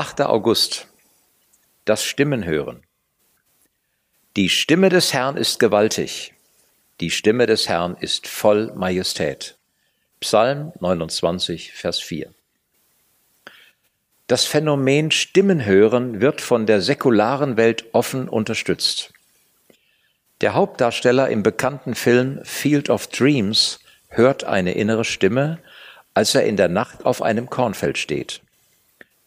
8. August. Das Stimmen hören. Die Stimme des Herrn ist gewaltig. Die Stimme des Herrn ist voll Majestät. Psalm 29, Vers 4. Das Phänomen Stimmen hören wird von der säkularen Welt offen unterstützt. Der Hauptdarsteller im bekannten Film Field of Dreams hört eine innere Stimme, als er in der Nacht auf einem Kornfeld steht.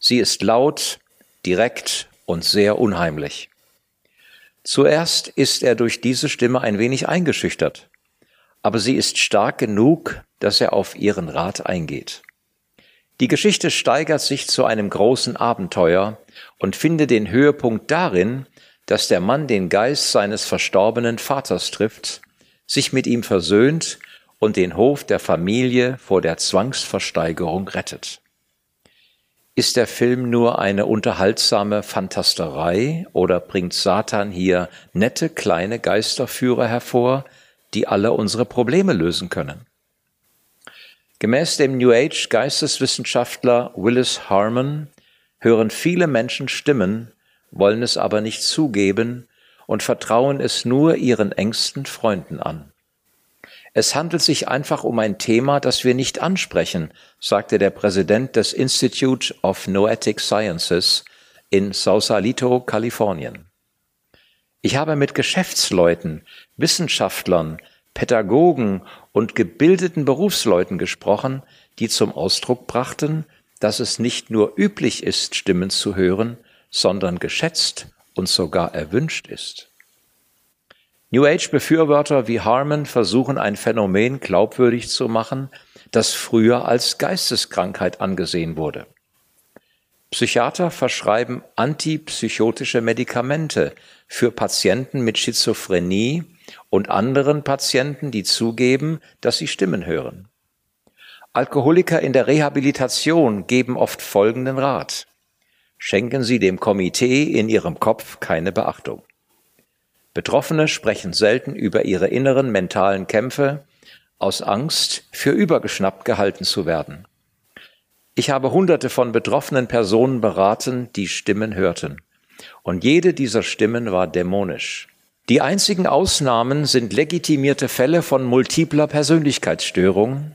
Sie ist laut, direkt und sehr unheimlich. Zuerst ist er durch diese Stimme ein wenig eingeschüchtert, aber sie ist stark genug, dass er auf ihren Rat eingeht. Die Geschichte steigert sich zu einem großen Abenteuer und findet den Höhepunkt darin, dass der Mann den Geist seines verstorbenen Vaters trifft, sich mit ihm versöhnt und den Hof der Familie vor der Zwangsversteigerung rettet. Ist der Film nur eine unterhaltsame Fantasterei oder bringt Satan hier nette kleine Geisterführer hervor, die alle unsere Probleme lösen können? Gemäß dem New Age Geisteswissenschaftler Willis Harmon hören viele Menschen Stimmen, wollen es aber nicht zugeben und vertrauen es nur ihren engsten Freunden an. Es handelt sich einfach um ein Thema, das wir nicht ansprechen, sagte der Präsident des Institute of Noetic Sciences in Sausalito, Kalifornien. Ich habe mit Geschäftsleuten, Wissenschaftlern, Pädagogen und gebildeten Berufsleuten gesprochen, die zum Ausdruck brachten, dass es nicht nur üblich ist, Stimmen zu hören, sondern geschätzt und sogar erwünscht ist. New Age-Befürworter wie Harmon versuchen ein Phänomen glaubwürdig zu machen, das früher als Geisteskrankheit angesehen wurde. Psychiater verschreiben antipsychotische Medikamente für Patienten mit Schizophrenie und anderen Patienten, die zugeben, dass sie Stimmen hören. Alkoholiker in der Rehabilitation geben oft folgenden Rat. Schenken Sie dem Komitee in Ihrem Kopf keine Beachtung. Betroffene sprechen selten über ihre inneren mentalen Kämpfe aus Angst, für übergeschnappt gehalten zu werden. Ich habe hunderte von betroffenen Personen beraten, die Stimmen hörten. Und jede dieser Stimmen war dämonisch. Die einzigen Ausnahmen sind legitimierte Fälle von multipler Persönlichkeitsstörung,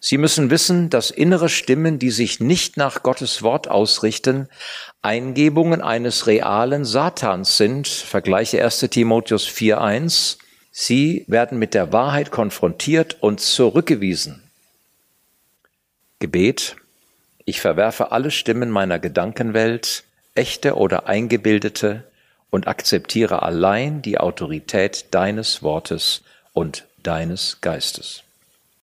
Sie müssen wissen, dass innere Stimmen, die sich nicht nach Gottes Wort ausrichten, Eingebungen eines realen Satans sind. Vergleiche 1 Timotheus 4.1. Sie werden mit der Wahrheit konfrontiert und zurückgewiesen. Gebet. Ich verwerfe alle Stimmen meiner Gedankenwelt, echte oder eingebildete, und akzeptiere allein die Autorität deines Wortes und deines Geistes.